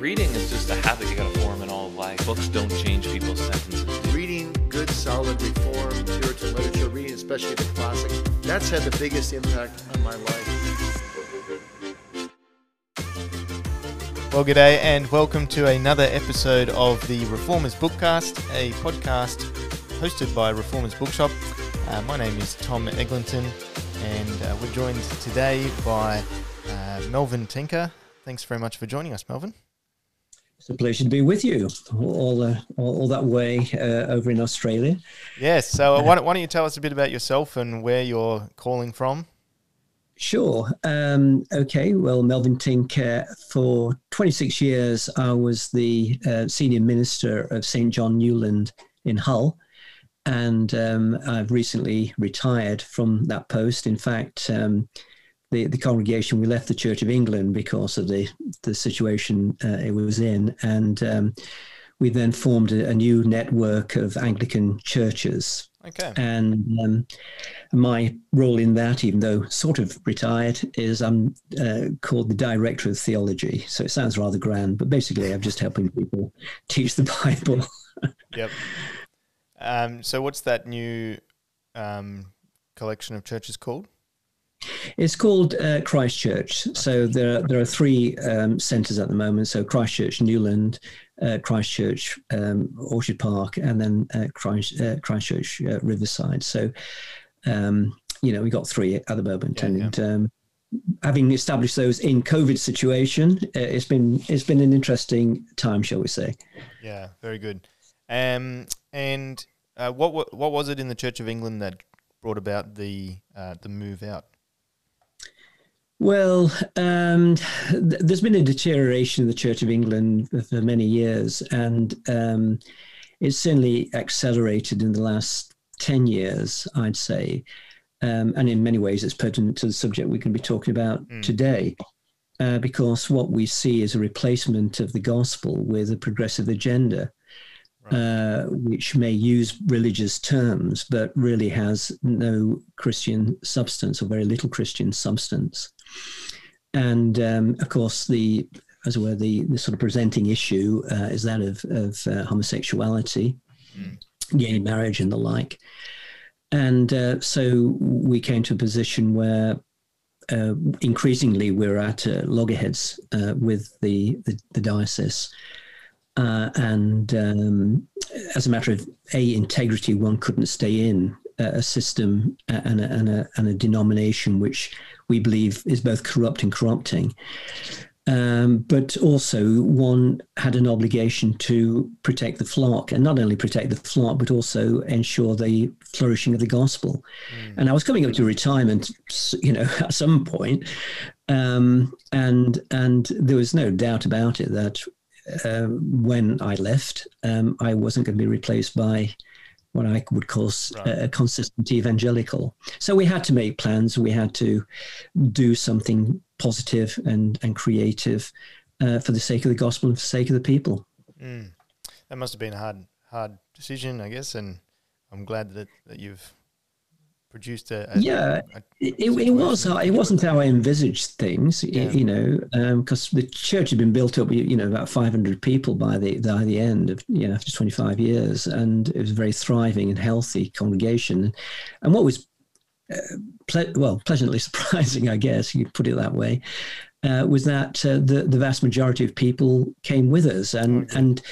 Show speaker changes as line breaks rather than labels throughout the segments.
reading is just a habit you got to form in all life. Books don't change people's sentences.
Reading good, solid, reformed Puritan literature, reading especially the classics, that's had the biggest impact on my life.
Well, g'day, and welcome to another episode of the Reformers Bookcast, a podcast hosted by Reformers Bookshop. Uh, my name is Tom Eglinton, and uh, we're joined today by uh, Melvin Tinker. Thanks very much for joining us, Melvin.
It's a pleasure to be with you all uh, all, all, that way uh, over in Australia.
Yes. So uh, why, don't, why don't you tell us a bit about yourself and where you're calling from?
Sure. Um, okay. Well, Melvin Tinker, for 26 years, I was the uh, senior minister of St. John Newland in Hull. And um, I've recently retired from that post. In fact, um, the, the congregation, we left the Church of England because of the, the situation uh, it was in. And um, we then formed a, a, new network of Anglican churches
Okay.
And um, my role in that, even though sort of retired, is I'm uh, called the director of theology. So it sounds rather grand, but basically I'm just helping people teach the Bible.
yep. Um, so what's that new um, collection of churches called?
It's called uh, Christchurch. So there are, there are three um, centres at the moment. So Christchurch, Newland, uh, Christchurch, um, Orchard Park, and then uh, Christ, uh, Christchurch, uh, Riverside. So, um, you know, we got three at the moment, yeah, and yeah. Um, having established those in COVID situation, uh, it's been it's been an interesting time, shall we say?
Yeah, very good. Um, and what what was it in the Church of England that brought about the the move out?
Well, um, th- there's been a deterioration in the Church of England for many years, and um, it's certainly accelerated in the last 10 years, I'd say. Um, and in many ways, it's pertinent to the subject we can be talking about mm. today, uh, because what we see is a replacement of the gospel with a progressive agenda. Uh, which may use religious terms, but really has no Christian substance or very little Christian substance. And um, of course, the as it were, the, the sort of presenting issue uh, is that of, of uh, homosexuality, mm. gay marriage, and the like. And uh, so we came to a position where uh, increasingly we're at uh, loggerheads uh, with the, the, the diocese. and um, as a matter of a integrity, one couldn't stay in a system and a, and a, and a denomination which we believe is both corrupt and corrupting. Um, but also, one had an obligation to protect the flock, and not only protect the flock, but also ensure the flourishing of the gospel. Mm. And I was coming up to retirement, you know, at some point, um, and and there was no doubt about it that uh, when I left, um, I wasn't going to be replaced by what I would call right. a consistent evangelical. So we had to make plans. We had to do something positive and and creative uh, for the sake of the gospel and for the sake of the people.
Mm. That must have been a hard hard decision, I guess, and I'm glad that that you've produced a, a
yeah a it, it was it wasn't how i envisaged things yeah. you know because um, the church had been built up you know about 500 people by the by the end of you know after 25 years and it was a very thriving and healthy congregation and what was uh, ple- well pleasantly surprising i guess you could put it that way uh, was that uh, the the vast majority of people came with us and okay. and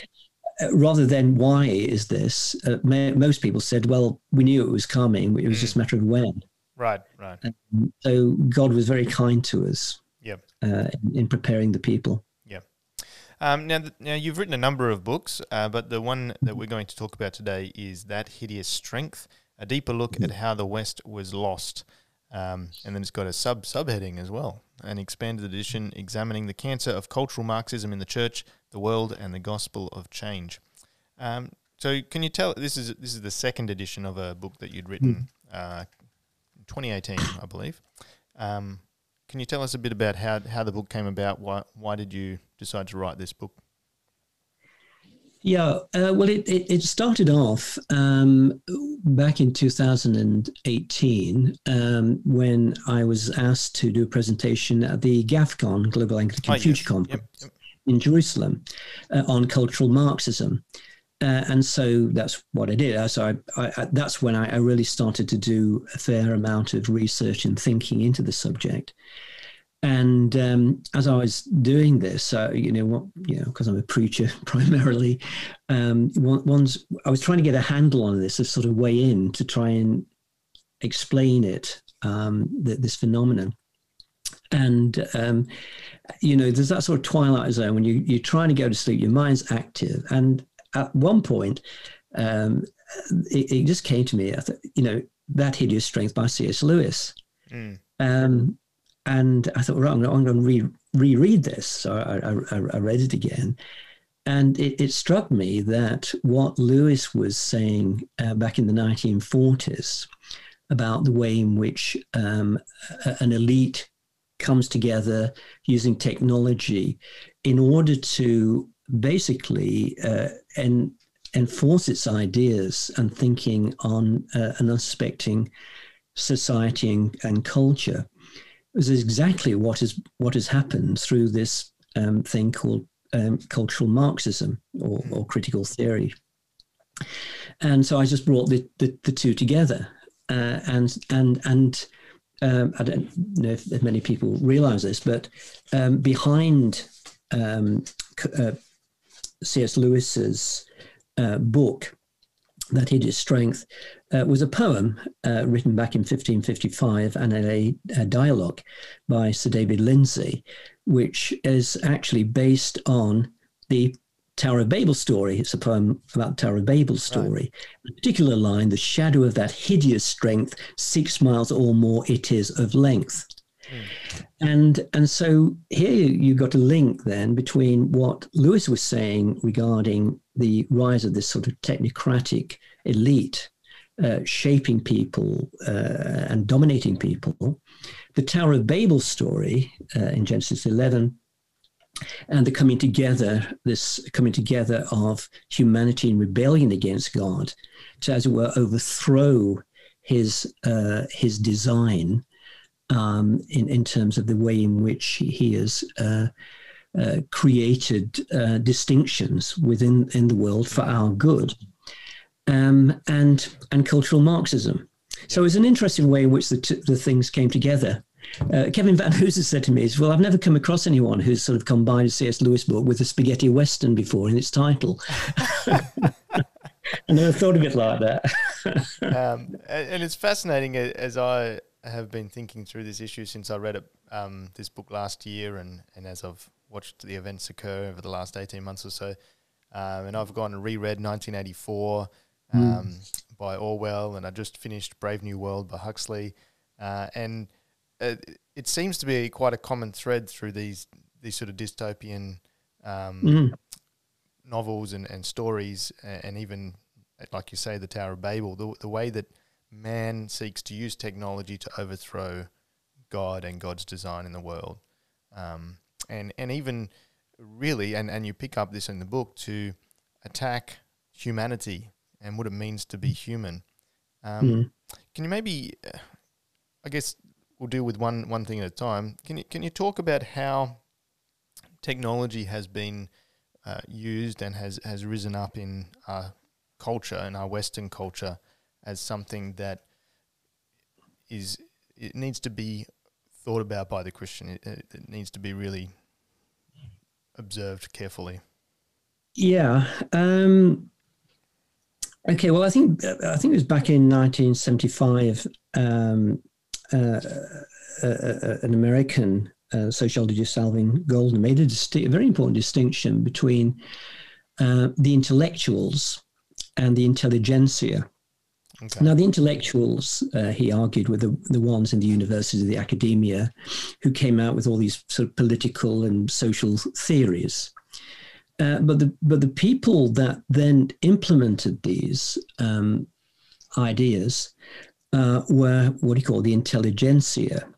rather than why is this, uh, most people said, well, we knew it was coming. It was mm. just a matter of when.
Right, right.
And so God was very kind to us.
Yep.
Uh, in, in, preparing the people.
Yeah. Um, now, th- now you've written a number of books, uh, but the one that we're going to talk about today is that hideous strength, a deeper look at how the West was lost. Um, and then it's got a sub subheading as well, an expanded edition examining the cancer of cultural Marxism in the church, the world, and the gospel of change. Um, so, can you tell? This is this is the second edition of a book that you'd written, hmm. uh, 2018, I believe. Um, can you tell us a bit about how how the book came about? Why why did you decide to write this book?
Yeah, uh, well, it, it, it, started off um, back in 2018 um, when I was asked to do a presentation at the GAFCON, Global Anglican oh, Future yes. Conference. Yep, yep. in Jerusalem uh, on cultural Marxism. Uh, and so that's what I did. So I, I, that's when I, I, really started to do a fair amount of research and thinking into the subject. And um, as I was doing this, uh, you know, what, you know, because I'm a preacher primarily, um, once I was trying to get a handle on this, a sort of way in to try and explain it, um, this phenomenon. And um, you know, there's that sort of twilight zone when you you're trying to go to sleep, your mind's active, and at one point, um, it, it, just came to me. I thought, you know, that hideous strength by C.S. Lewis. Mm. Um, and I thought, right, I'm going to re- reread this. So I, I, I, read it again. And it, it, struck me that what Lewis was saying uh, back in the 1940s about the way in which um, an elite comes together using technology in order to basically uh, en- enforce its ideas and thinking on uh, an unsuspecting society and, and culture. This is exactly what is what has happened through this um, thing called um, cultural Marxism or, or, critical theory. And so I just brought the, the, the two together, uh, and and and um, I don't know if, if, many people realize this, but um, behind um, uh, C.S. Lewis's uh, book, That Hideous Strength, uh, was a poem uh, written back in 1555 and a, a, dialogue by Sir David Lindsay, which is actually based on the Tower of Babel story. It's a poem about the Tower of Babel story. Right. A particular line, the shadow of that hideous strength, six miles or more it is of length. Mm. And and so here you've got a link then between what Lewis was saying regarding the rise of this sort of technocratic elite uh, shaping people uh, and dominating people. The Tower of Babel story uh, in Genesis 11 and the coming together, this coming together of humanity in rebellion against God, to as it were overthrow his uh, his design um, in in terms of the way in which he has uh, created uh, distinctions within in the world for our good, um, and and cultural Marxism. So it's an interesting way in which the, t- the things came together. Uh, Kevin Vanhoozer said to me, is, well, I've never come across anyone who's sort of combined a C.S. Lewis book with a spaghetti western before in its title. I never thought of it like that.
um, and it's fascinating as I have been thinking through this issue since I read it, um, this book last year and, and as I've watched the events occur over the last 18 months or so. Um, and I've gone and reread 1984 mm. by Orwell, and I just finished Brave New World by Huxley. Uh, and uh, it seems to be quite a common thread through these these sort of dystopian um, mm. novels and, and stories, and, and even like you say, the Tower of Babel, the, the way that man seeks to use technology to overthrow God and God's design in the world, um, and and even really, and, and you pick up this in the book to attack humanity and what it means to be human. Um, mm. Can you maybe, uh, I guess, we'll deal with one one thing at a time. Can you can you talk about how technology has been uh, used and has has risen up in our culture and our Western culture as something that is it needs to be thought about by the Christian. It, it needs to be really observed carefully.
Yeah. Um, okay. Well, I think I think it was back in 1975. Um, uh, uh, uh, an American uh, sociologist, Alvin Gouldner, made a, disti- a very important distinction between uh, the intellectuals and the intelligentsia. Okay. Now, the intellectuals, uh, he argued, were the, the ones in the universities, the academia, who came out with all these sort of political and social theories. Uh, but the but the people that then implemented these um, ideas uh, were what do you call the intelligentsia.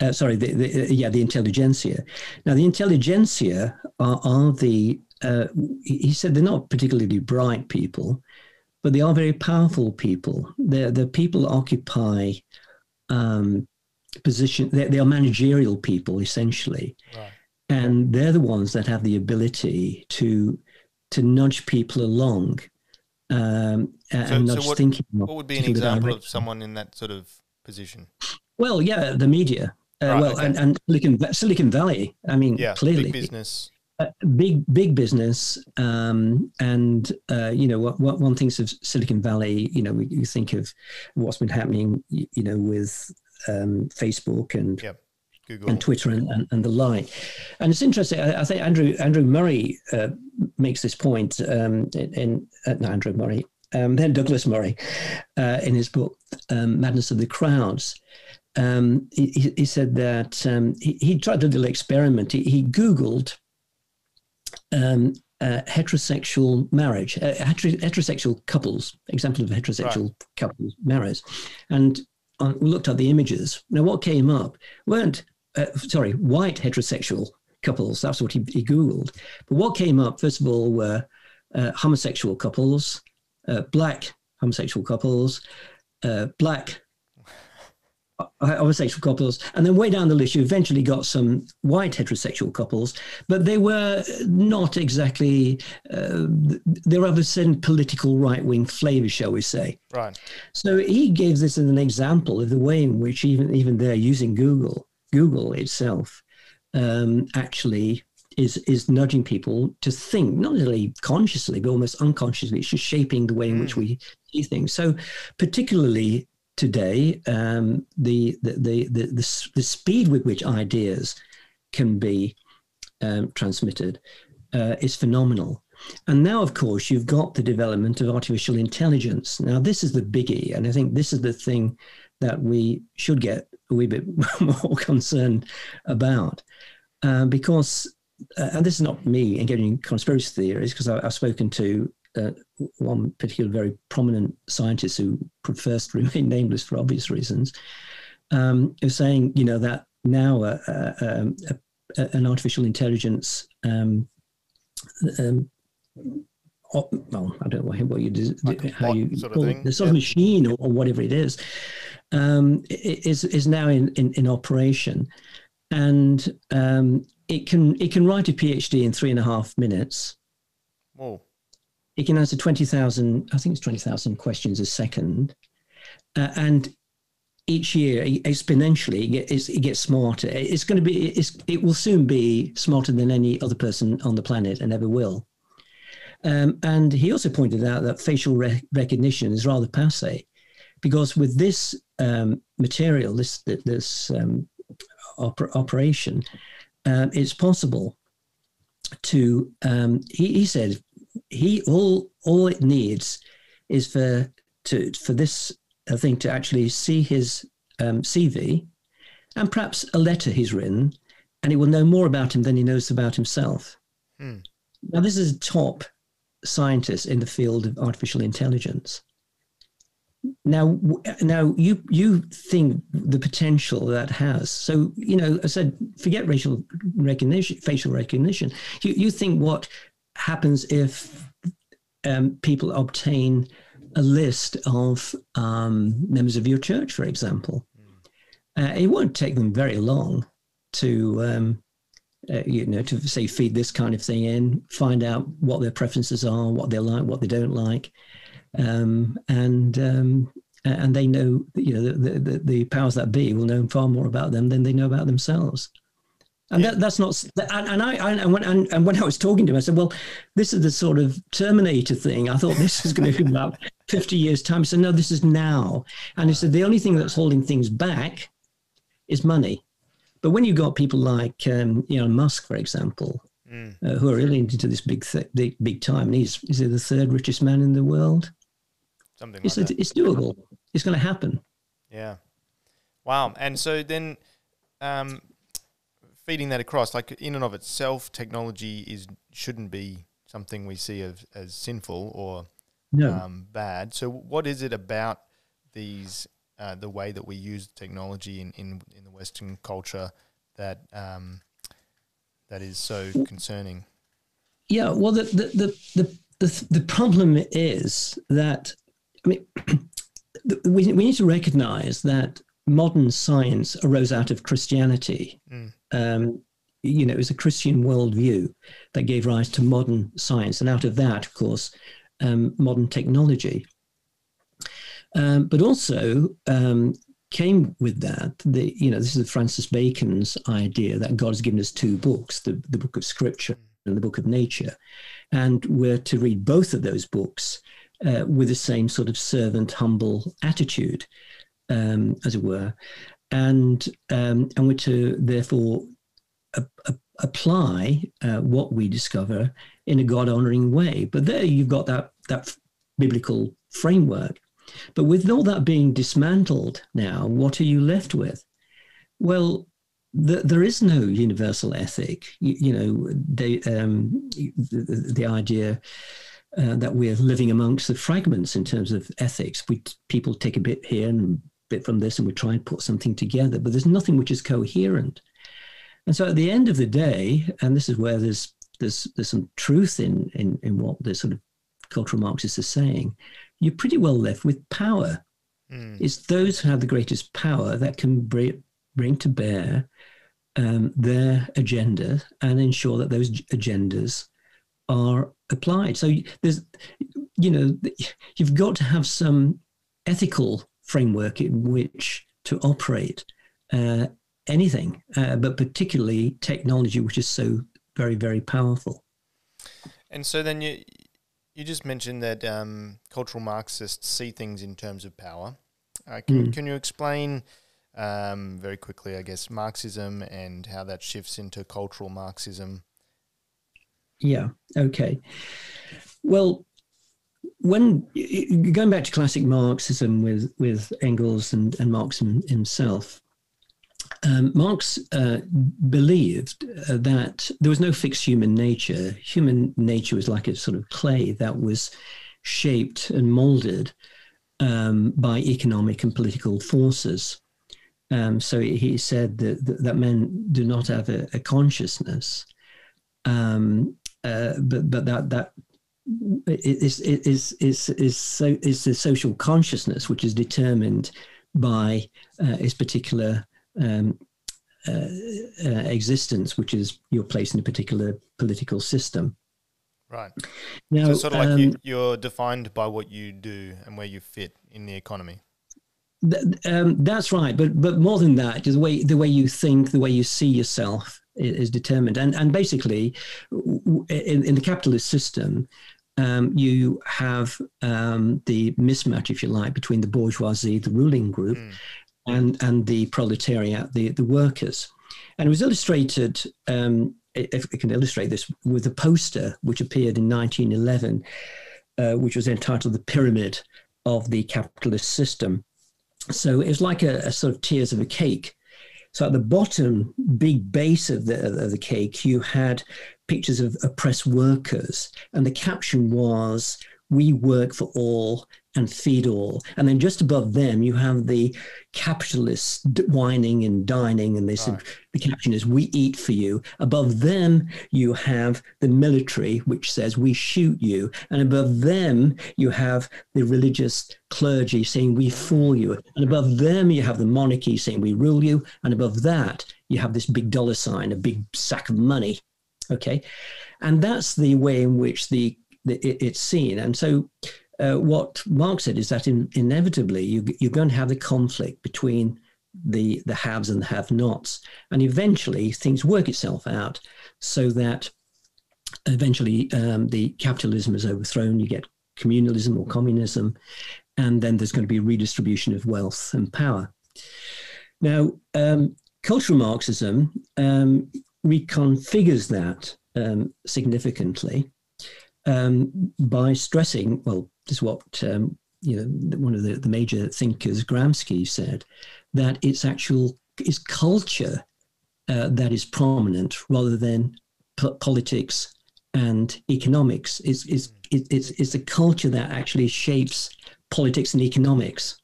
Uh, sorry, the, the, uh, yeah, the intelligentsia. Now, the intelligentsia are, are the, uh, he said they're not particularly bright people, but they are very powerful people. They're, the people occupy um, position, they're, they are managerial people, essentially. Right. and they're the ones that have the ability to to nudge people along um, and
So,
nudge
so what,
thinking.
what would be an example of someone in that sort of position?
Well, yeah, the media. Uh,
Right,
well,
okay.
and, and Silicon Silicon Valley. I mean,
Yeah,
clearly,
business.
Uh, big big business um, and uh, you know what, what one thinks of silicon valley you know we, you think of what's been happening you, you know with um, facebook and
Yep. Google.
and twitter and, and, and the like and it's interesting i, I think andrew andrew murray uh, makes this point um, in, in uh, no, andrew murray um, then douglas murray uh, in his book um, madness of the crowds um, he, he- he said that um, he, he tried a little experiment. He, he Googled um, uh, heterosexual marriage, uh, heter- heterosexual couples, example of heterosexual couples marriage, and uh, looked at the images. Now, what came up weren't, uh, sorry, white heterosexual couples. That's what he, he Googled. But what came up, first of all, were uh, homosexual couples, uh, black homosexual couples, uh, black homosexual couples, and then way down the list, you eventually got some white heterosexual couples, but they were not exactly. Uh, they were of a certain political right wing flavor, shall we say?
Right.
So he gave this as an example of the way in which even even they're using Google, Google itself, um, actually is is nudging people to think, not really consciously, but almost unconsciously. It's just shaping the way in which we see things. So, particularly today, um, the, the, the the the the speed with which ideas can be um, transmitted uh, is phenomenal. And now, of course, you've got the development of artificial intelligence. Now, this is the biggie, and I think this is the thing that we should get a wee bit more concerned about, uh, because, uh, and this is not me engaging in conspiracy theories, because I've spoken to uh, one particular very prominent scientist who prefers to remain nameless for obvious reasons, um, is saying, you know, that now uh, uh, um, a, a, an artificial intelligence um, um, op- well, I don't know what you do,
Like
how you
sort of
call
thing,
it, the sort
yeah.
of machine or, or whatever it is, um, is is now in, in, in operation, and um, it can it can write a PhD in three and a half minutes.
Whoa.
It can answer twenty thousand, I think it's twenty thousand questions a second, uh, and each year exponentially it gets, smarter. It's going to be it will soon be smarter than any other person on the planet and ever will. Um, and he also pointed out that facial rec- recognition is rather passe, because with this um, material, this this um, oper- operation, um, it's possible to. Um, he, he said he all all it needs is for to for this uh, thing to actually see his um, CV and perhaps a letter he's written, and he will know more about him than he knows about himself.
Hmm.
Now, this is a top scientist in the field of artificial intelligence. Now, now you you think the potential that has. So you know, I said, forget racial recognition, facial recognition. You you think what happens if um, people obtain a list of um, members of your church, for example? Uh, it won't take them very long to um, uh, you know, to say feed this kind of thing in, find out what their preferences are, what they like, what they don't like, um, and um, and they know, you know, the, the the powers that be will know far more about them than they know about themselves. And that, that's not, and, and I, I and, when, and, and when I was talking to him, I said, well, this is the sort of Terminator thing. I thought this is going to be about 50 years' time. He said, no, this is now. And he said, the only thing that's holding things back is money. But when you've got people like um, Elon Musk, for example,
Mm.
uh, who are really into this big, th- big, big time, and he's is he the third richest man in the world?
Something
He
like
it's doable. It's going to happen.
Yeah. Wow. And so then, um, feeding that across, like in and of itself, technology is shouldn't be something we see as, as sinful or
No,
um, bad. So, what is it about these, uh, the way that we use technology in, in, in the Western culture that um, that is so concerning?
yeah. Well, the the the the the, the problem is that I mean, we we need to recognise that modern science arose out of Christianity.
Mm.
Um, you know, it was a Christian worldview that gave rise to modern science. And out of that, of course, um, modern technology. Um, but also um, came with that, the, you know, this is Francis Bacon's idea that God has given us two books, the, the book of scripture and the book of nature. And we're to read both of those books uh, with the same sort of servant, humble attitude, um, as it were. And, um, and we're to therefore a, a, apply uh, what we discover in a God honoring way. But there you've got that, that biblical framework. But with all that being dismantled now, what are you left with? Well, the, there is no universal ethic. You, you know, they, um, the, the, idea uh, that we're living amongst the fragments in terms of ethics. We people take a bit here and bit from this, and we try and put something together. But there's nothing which is coherent. And so, at the end of the day, and this is where there's there's there's some truth in in, in what the sort of cultural Marxists are saying. You're pretty well left with power. Mm. It's those who have the greatest power that can bring, bring to bear um, their agenda and ensure that those agendas are applied. So there's, you know, you've got to have some ethical framework in which to operate uh, anything, uh, but particularly technology, which is so very, very powerful.
And so then you you just mentioned that um, cultural Marxists see things in terms of power. Uh, can, mm. can you explain um, very quickly, I guess, Marxism and how that shifts into cultural Marxism?
Yeah. Okay. Well, when going back to classic Marxism with with Engels and, and Marx himself, um, Marx uh, believed uh, that there was no fixed human nature. Human nature was like a sort of clay that was shaped and molded um, by economic and political forces. Um, so he said that, that men do not have a, a consciousness, um, uh, but but that that is is is is so is the social consciousness which is determined by uh, its particular um, uh, uh, existence, which is your place in a particular political system.
Right. Now, so sort of like um, you, you're defined by what you do and where you fit in the economy.
Th- um, that's right, but but more than that, the way the way you think, the way you see yourself is, is determined, and and basically, in, in the capitalist system, um, you have um, the mismatch, if you like, between the bourgeoisie, the ruling group, mm and, and the proletariat, the, the workers. And it was illustrated, um, if I can illustrate this, with a poster which appeared in 1911, uh, which was entitled The Pyramid of the Capitalist System. So it was like a, a, sort of tiers of a cake. So at the bottom, big base of the, of the cake, you had pictures of oppressed workers. And the caption was, We work for all and feed all. And then just above them, you have the capitalists wining and dining. And they said, right. the caption is, We eat for you. Above them, you have the military, which says, We shoot you. And above them, you have the religious clergy saying, We fool you. And above them, you have the monarchy saying, We rule you. And above that, you have this big dollar sign, a big sack of money. Okay. And that's the way in which the, the it, it's seen. And so uh, what Marx said is that in, inevitably you, you're going to have the conflict between the the haves and the have-nots, and eventually things work itself out so that eventually um, the capitalism is overthrown. You get communalism or communism, and then there's going to be redistribution of wealth and power. Now, um, cultural Marxism um, reconfigures that um, significantly um, by stressing, well, this is what um, you know one of the, the major thinkers, Gramsci, said that it's actual is culture uh, that is prominent rather than politics and economics. It's, it's, it's, it's a culture that actually shapes politics and economics.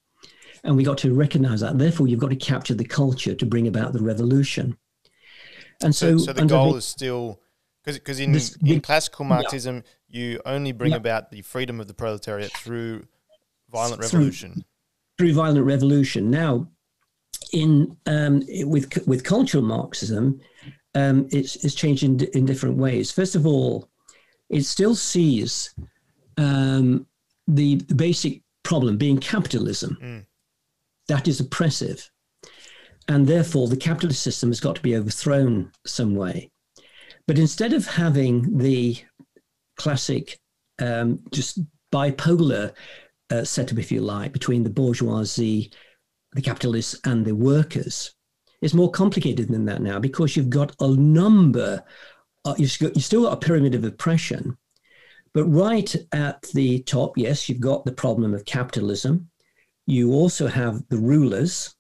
And we got to recognize that. Therefore, you've got to capture the culture to bring about the revolution.
And so, so, so the goal the, is still because in, this, in classical Marxism, yeah you only bring about the freedom of the proletariat through violent revolution.
Through, through violent revolution. Now, in um, with with cultural Marxism, um, it's, it's changed in, in different ways. First of all, it still sees um, the, the basic problem being capitalism.
Mm.
That is oppressive. And therefore, the capitalist system has got to be overthrown some way. But instead of having the classic, um, just bipolar uh, setup, if you like, between the bourgeoisie, the capitalists, and the workers, it's more complicated than that now because you've got a number, uh, you've, got, you've still got a pyramid of oppression. But right at the top, yes, you've got the problem of capitalism. You also have the rulers,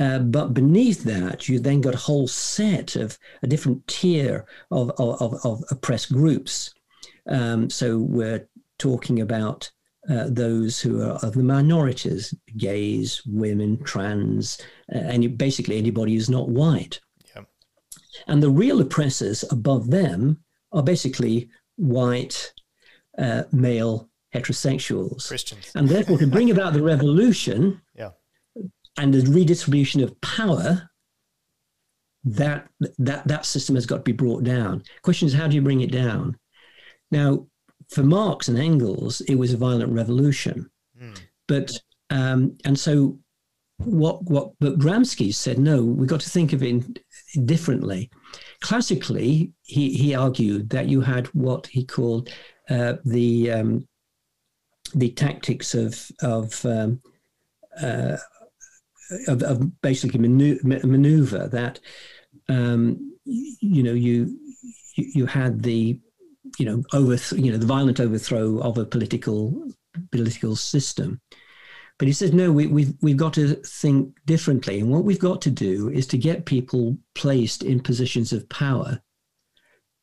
uh, but beneath that, you then got a whole set of a different tier of, of, of oppressed groups. Um, so we're talking about uh, those who are of the minorities, gays, women, trans, uh, and basically anybody who's not white.
Yeah.
And the real oppressors above them are basically white, uh, male heterosexuals.
Christians.
And therefore, to bring about the revolution. And the redistribution of power, that that that system has got to be brought down. Question is, how do you bring it down? Now, for Marx and Engels, it was a violent revolution,
Mm.
but um, and so what what but Gramsci said no, we've got to think of it differently. Classically, he he argued that you had what he called uh, the um, the tactics of of um, uh, of, of, basically maneuver that um, you know you you had the you know over you know the violent overthrow of a political political system. But he says no we, we've we've got to think differently. And what we've got to do is to get people placed in positions of power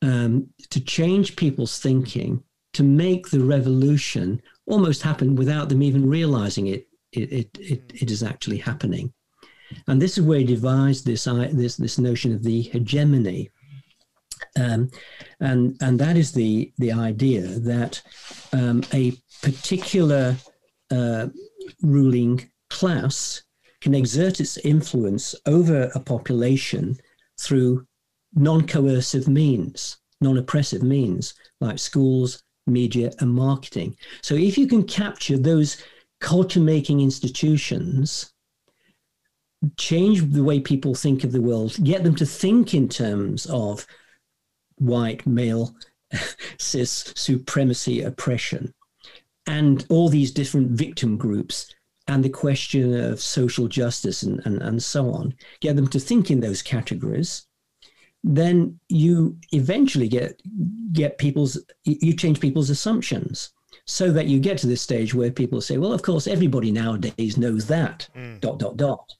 um, to change people's thinking to make the revolution almost happen without them even realizing it it, it, it, is actually happening. And this is where he devised this, this, this notion of the hegemony. Um, and, and that is the, the idea that um, a particular uh, ruling class can exert its influence over a population through non coercive means, non oppressive means, like schools, media, and marketing. So if you can capture those culture making institutions, change the way people think of the world, get them to think in terms of white, male, cis supremacy, oppression, and all these different victim groups, and the question of social justice and, and, and so on, get them to think in those categories. Then you eventually get get people's you change people's assumptions so that you get to this stage where people say well of course everybody nowadays knows that mm. dot dot dot.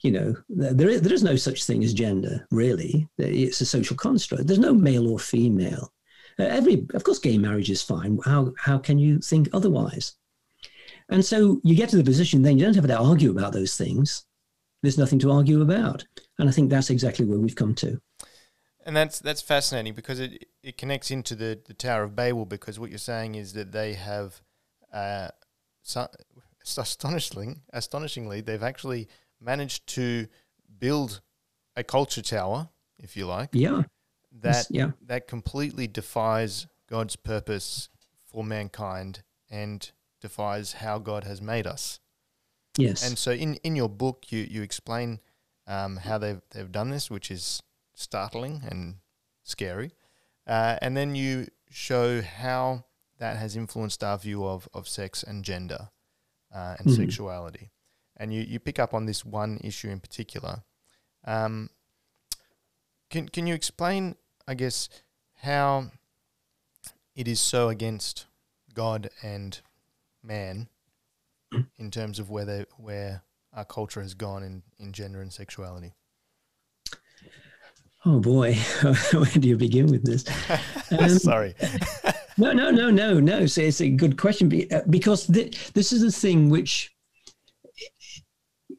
You know there is, there is no such thing as gender really. It's a social construct. There's no male or female. Uh, every of course gay marriage is fine. How how can you think otherwise? And so you get to the position then you don't have to argue about those things. There's nothing to argue about. And i think that's exactly where we've come to
and that's that's fascinating because it it connects into the, the Tower of Babel because what you're saying is that they have, uh, so, astonishingly, astonishingly, they've actually managed to build a culture tower, if you like.
Yeah.
That
yeah.
that completely defies God's purpose for mankind and defies how God has made us.
Yes.
And so in, in your book you, you explain um, how they've they've done this, which is startling and scary. Uh, and then you show how that has influenced our view of, of sex and gender uh, and mm-hmm. sexuality. And you, you pick up on this one issue in particular. Um, can, can you explain, I guess, how it is so against God and man in terms of where, they, where our culture has gone in, in gender and sexuality?
Oh boy, where do you begin with this?
Um, Sorry.
no, no, no, no, no. So it's a good question uh, because th- this is a thing which,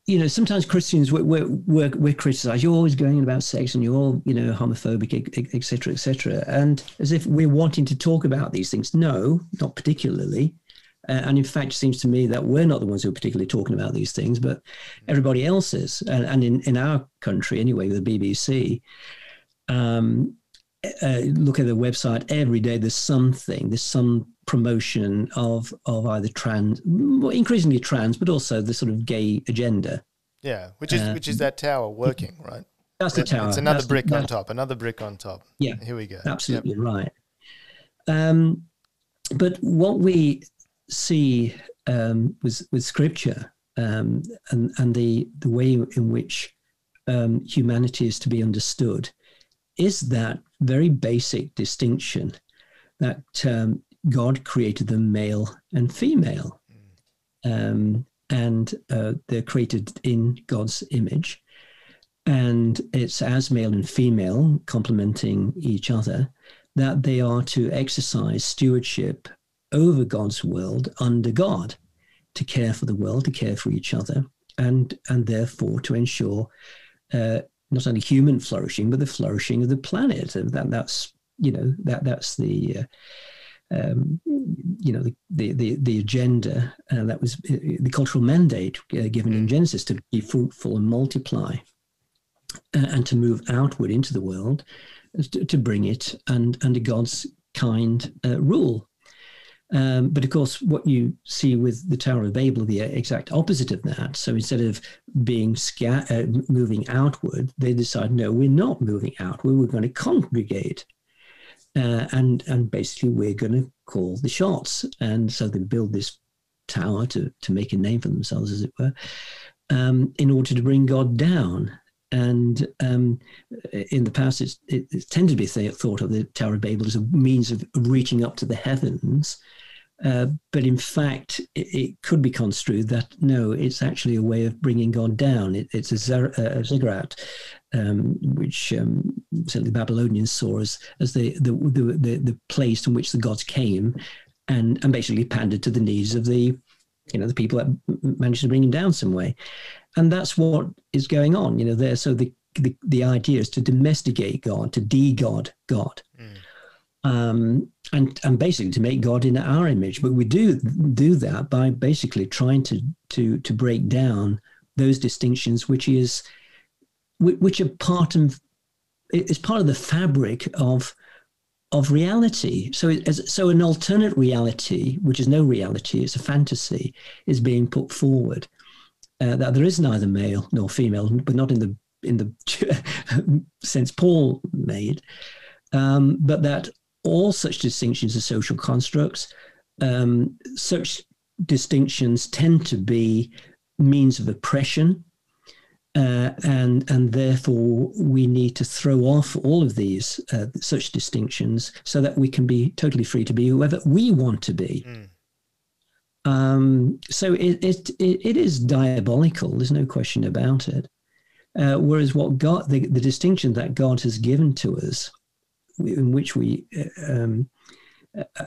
you know, sometimes Christians we're, we're, we're, we're criticized. You're always going about sex and you're all, you know, homophobic, etc., etc. And as if we're wanting to talk about these things. No, not particularly. Uh, and in fact, it seems to me that we're not the ones who are particularly talking about these things, but everybody else is. And, and in, in our country, anyway, with the BBC, um, uh, look at the website every day. There's something. There's some promotion of of either trans, well, increasingly trans, but also the sort of gay agenda.
Yeah, which is
Uh,
which is that tower working, right?
That's the tower.
It's another
That's the-
brick on top, another brick on top.
Yeah,
Here we go.
absolutely right. Um, but what we see um, with with scripture um, and and the the way in which um, humanity is to be understood is that very basic distinction that um, God created them male and female, um, and uh, they're created in God's image, and it's as male and female complementing each other that they are to exercise stewardship over God's world under God, to care for the world, to care for each other, and and therefore to ensure uh, not only human flourishing but the flourishing of the planet. And that that's you know that that's the uh, um, you know the the the, the agenda uh, that was uh, the cultural mandate uh, given in Genesis to be fruitful and multiply, uh, and to move outward into the world to, to bring it and under God's kind uh, rule. Um, but of course, what you see with the Tower of Babel, the exact opposite of that. So instead of being sca- uh, moving outward, they decide, no, we're not moving outward. We're going to congregate, uh, and and basically we're going to call the shots. And so they build this tower to to make a name for themselves, as it were, um, in order to bring God down. And um, in the past, it's, it, it's tended to be th- thought of the Tower of Babel as a means of reaching up to the heavens. Uh, but in fact, it, it, could be construed that no, it's actually a way of bringing God down. It, it's a, zer- a ziggurat, um, which um, certainly the Babylonians saw as, as the, the, the, the, the place from which the gods came and, and basically pandered to the needs of the, you know, the people that managed to bring him down some way. And that's what is going on, you know, there. So the, the, the idea is to domesticate God, to de-God God. Um, and and basically to make God in our image. But we do do that by basically trying to to to break down those distinctions, which is which are part of it's part of the fabric of of reality. So it, so an alternate reality, which is no reality, it's a fantasy, is being put forward. Uh, that there is neither male nor female, but not in the in the sense Paul made, um, but that all such distinctions are social constructs. Um, such distinctions tend to be means of oppression, uh, and and therefore we need to throw off all of these uh, such distinctions so that we can be totally free to be whoever we want to be. Mm. Um, so it, it it is diabolical. There's no question about it. Uh, whereas what God, the, the distinction that God has given to us in which we, um,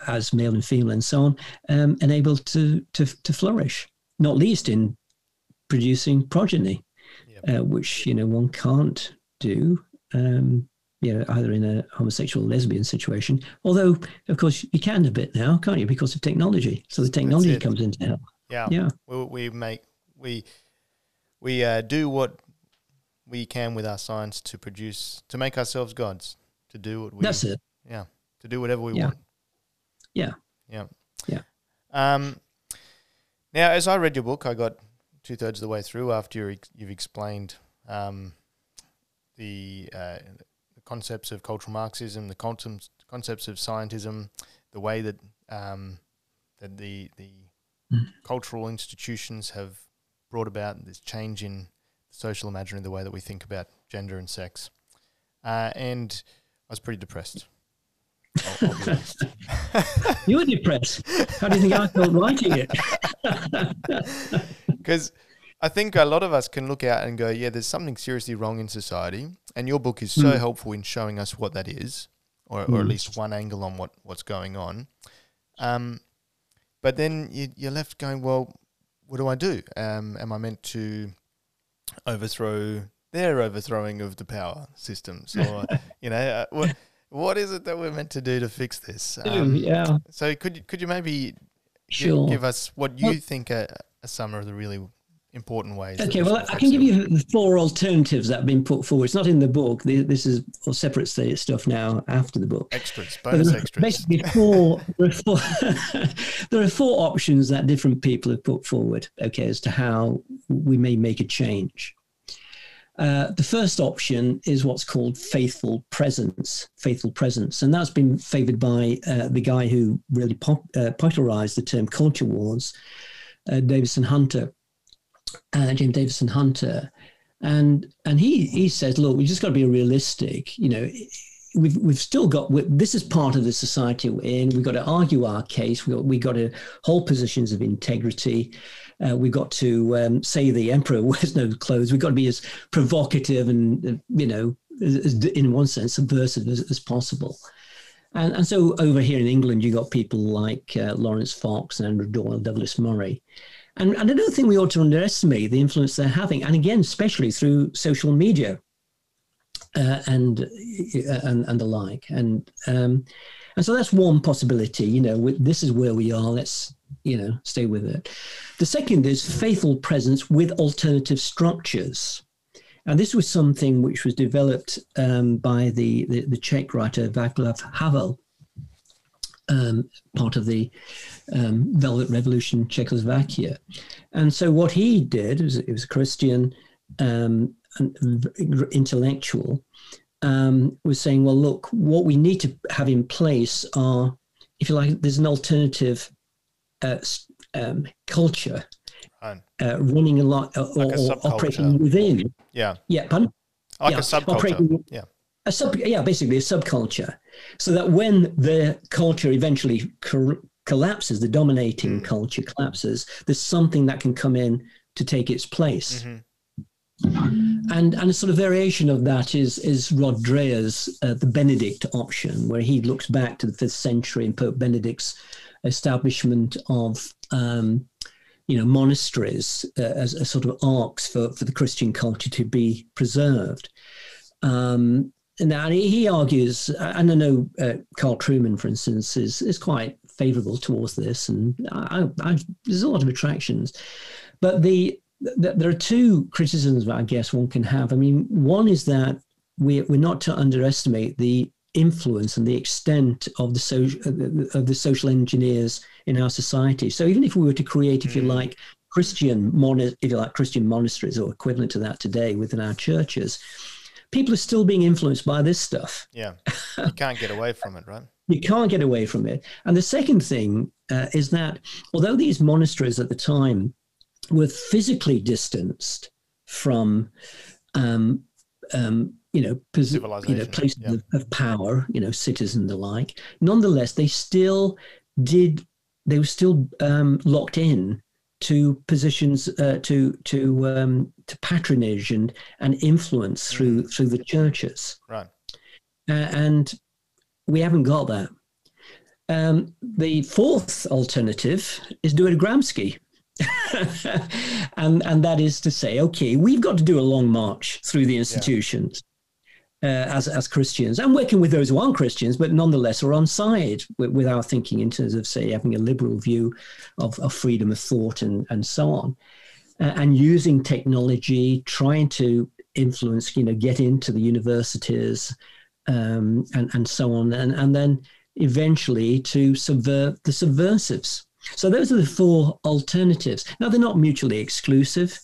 as male and female and so on, um, enable to, to, to flourish, not least in producing progeny, yep. uh, which, you know, one can't do, um, you know, either in a homosexual lesbian situation, although, of course, you can a bit now, can't you, because of technology. So the technology comes into help.
Yeah.
Yeah.
We, we make, we, we uh, do what we can with our science to produce, to make ourselves gods to do what we
that's it.
Yeah to do whatever we
yeah.
want.
Yeah.
Yeah.
Yeah.
Um now as i read your book i got two-thirds of the way through after you you've explained um, the, uh, the concepts of cultural marxism the concepts concepts of scientism the way that um, that the the
mm.
cultural institutions have brought about this change in social imaginary the way that we think about gender and sex. Uh, and I was pretty depressed. I'll, I'll
you were depressed. How do you think I felt writing it?
Because I think a lot of us can look out and go, yeah, there's something seriously wrong in society. And your book is so mm. helpful in showing us what that is, or, mm. or at least one angle on what, what's going on. Um, but then you, you're left going, well, what do I do? Um, am I meant to overthrow their overthrowing of the power systems, or you know, uh, what what is it that we're meant to do to fix this?
Um, yeah.
So could you, could you maybe
sure.
give, us what you think a, a sum of the really important ways.
Okay, well, I can give you the four alternatives that have been put forward. It's not in the book. This is all separate stuff now after the book.
Extras, bonus extras.
Basically, four, there, are four there are four options that different people have put forward, okay, as to how we may make a change. Uh, the first option is what's called faithful presence, faithful presence, and that's been favoured by uh, the guy who really pop, uh, popularised the term culture wars, uh, Davison Hunter, uh, James Davison Hunter, and and he he says, look, we just got to be realistic. You know, we've we've still got this is part of the society we're in. We've got to argue our case. We got we got to hold positions of integrity. Uh, we've got to um, say the emperor wears no clothes. We've got to be as provocative and uh, you know, as, in one sense, subversive as, as possible. And, and so over here in England, you've got people like uh, Laurence Fox and Andrew Doyle, Douglas Murray. And, and I don't think we ought to underestimate the influence they're having. And again, especially through social media uh, and, uh, and, and the like. And, um, and so that's one possibility. You know, this is where we are. Let's, you know, stay with it. The second is faithful presence with alternative structures. And this was something which was developed um, by the, the, the, Czech writer Václav Havel, um, part of the um, Velvet Revolution Czechoslovakia. And so what he did was, it was a Christian um, intellectual, um, was saying, well, look, what we need to have in place are, if you like, there's an alternative uh, um, culture uh, running a lot uh,
like
or, operating within.
Yeah.
Yeah. Pardon?
Like
yeah,
a subculture. Yeah
a sub, yeah, basically a subculture, so that when the culture eventually co- collapses, the dominating mm. culture collapses, there's something that can come in to take its place. Mm-hmm. And and a sort of variation of that is is Rod Dreher's uh, the Benedict option, where he looks back to the fifth century and Pope Benedict's establishment of um, you know monasteries uh, as a sort of arks for, for the Christian culture to be preserved. Um, now he argues, and I know uh, Carl Trueman, for instance, is is quite favourable towards this, and I, I, there's a lot of attractions. But the, the, there are two criticisms that I guess one can have. I mean, one is that we we're not to underestimate the influence and the extent of the social of the social engineers in our society. So even if we were to create, if you mm. like, Christian mon- if you like Christian monasteries or equivalent to that today within our churches people are still being influenced by this stuff.
Yeah. You can't get away from it, right?
you can't get away from it. And the second thing uh, is that although these monasteries at the time were physically distanced from, um, um, you know, pos- you know, places yeah. of, of power, you know, cities and the like, nonetheless, they still did, they were still um, locked in to positions uh, to to um, to patronage and and influence through mm. through the churches.
Right.
Uh, and we haven't got that. Um, the fourth alternative is do it a Gramsci. and and that is to say, okay, we've got to do a long march through the institutions uh, as as Christians and working with those who aren't Christians, but nonetheless are on side with, with, our thinking in terms of, say, having a liberal view of, of freedom of thought and and so on, uh, and using technology, trying to influence, you know, get into the universities um, and and so on, and and then eventually to subvert the subversives. So those are the four alternatives. Now they're not mutually exclusive,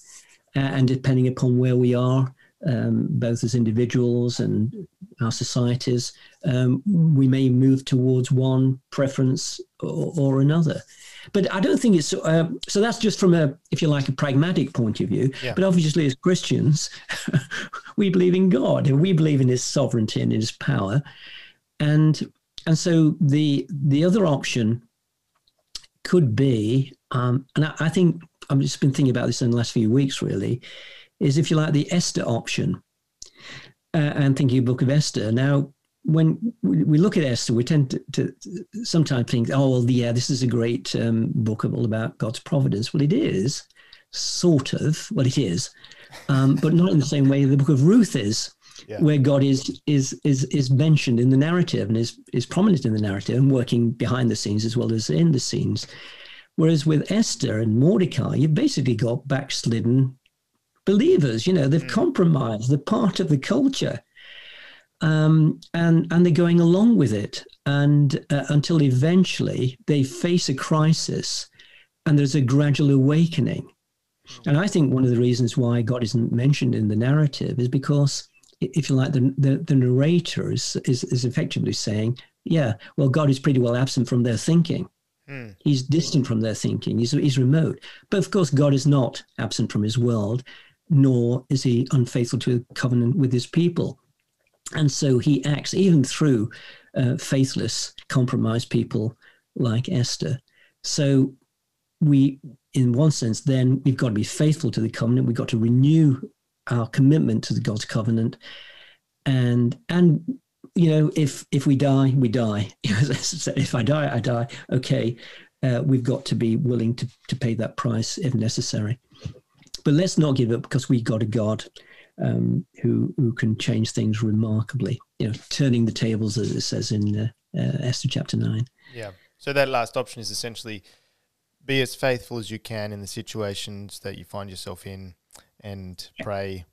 uh, and depending upon where we are um, both as individuals and our societies, um, we may move towards one preference or, or another. But I don't think it's uh, so. That's just from a, if you like, a pragmatic point of view. Yeah. But obviously, as Christians, we believe in God and we believe in His sovereignty and His power, and and so the the other option could be, um, and I, I think I've just been thinking about this in the last few weeks, really, is, if you like, the Esther option uh, and thinking of Book of Esther. Now, when we look at Esther, we tend to, to sometimes think, oh, well, yeah, this is a great um, book all about God's providence. Well, it is, sort of. Well, it is, um, but not in the same way the book of Ruth is. Yeah. Where God is is is is mentioned in the narrative and is is prominent in the narrative and working behind the scenes as well as in the scenes. Whereas with Esther and Mordecai, you've basically got backslidden believers. You know, they've mm. compromised. They're part of the culture, um, and and they're going along with it, and uh, until eventually they face a crisis, and there's a gradual awakening. And I think one of the reasons why God isn't mentioned in the narrative is because, if you like, the the, the narrator is, is is effectively saying, yeah, well, God is pretty well absent from their thinking. Mm. He's distant from their thinking. He's, he's remote. But of course, God is not absent from his world, nor is he unfaithful to the covenant with his people. And so he acts even through uh, faithless, compromised people like Esther. So we, in one sense, then we've got to be faithful to the covenant. We've got to renew our commitment to the God's covenant, and and you know, if if we die, we die. if I die, I die. Okay, uh, we've got to be willing to to pay that price if necessary. But let's not give up because we got a God um, who who can change things remarkably. You know, turning the tables, as it says in uh, uh, Esther chapter nine.
Yeah. So that last option is essentially be as faithful as you can in the situations that you find yourself in, and pray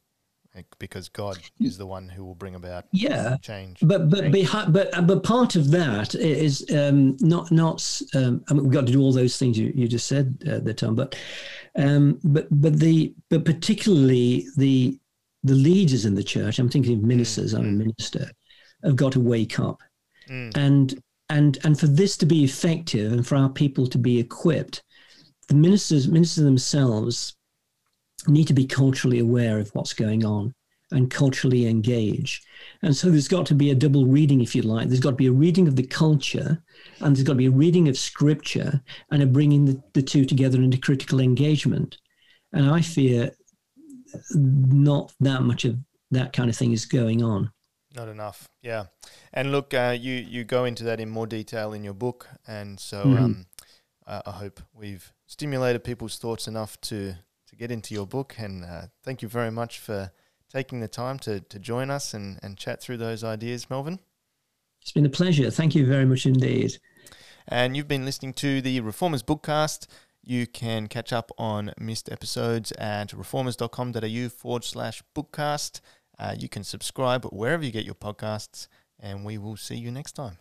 because God is the one who will bring about
yeah
change.
But but behind, but uh, but part of that is um, not not. Um, I mean, we've got to do all those things you, you just said uh, there, Tom. But um, but but the but particularly the the leaders in the church. I'm thinking of ministers. Mm. I'm a minister. Have got to wake up, mm. and and and for this to be effective, and for our people to be equipped, the ministers ministers themselves need to be culturally aware of what's going on and culturally engage. And so there's got to be a double reading, if you like. There's got to be a reading of the culture, and there's got to be a reading of scripture, and a bringing the, the two together into critical engagement. And I fear not that much of that kind of thing is going on.
Not enough, yeah. And look, uh, you you go into that in more detail in your book, and so mm-hmm. um, I, I hope we've stimulated people's thoughts enough to get into your book. And uh, thank you very much for taking the time to, to join us and, and chat through those ideas, Melvin.
It's been a pleasure. Thank you very much indeed.
And you've been listening to the Reformers Bookcast. You can catch up on missed episodes at reformers.com.au forward slash bookcast. Uh, you can subscribe wherever you get your podcasts, and we will see you next time.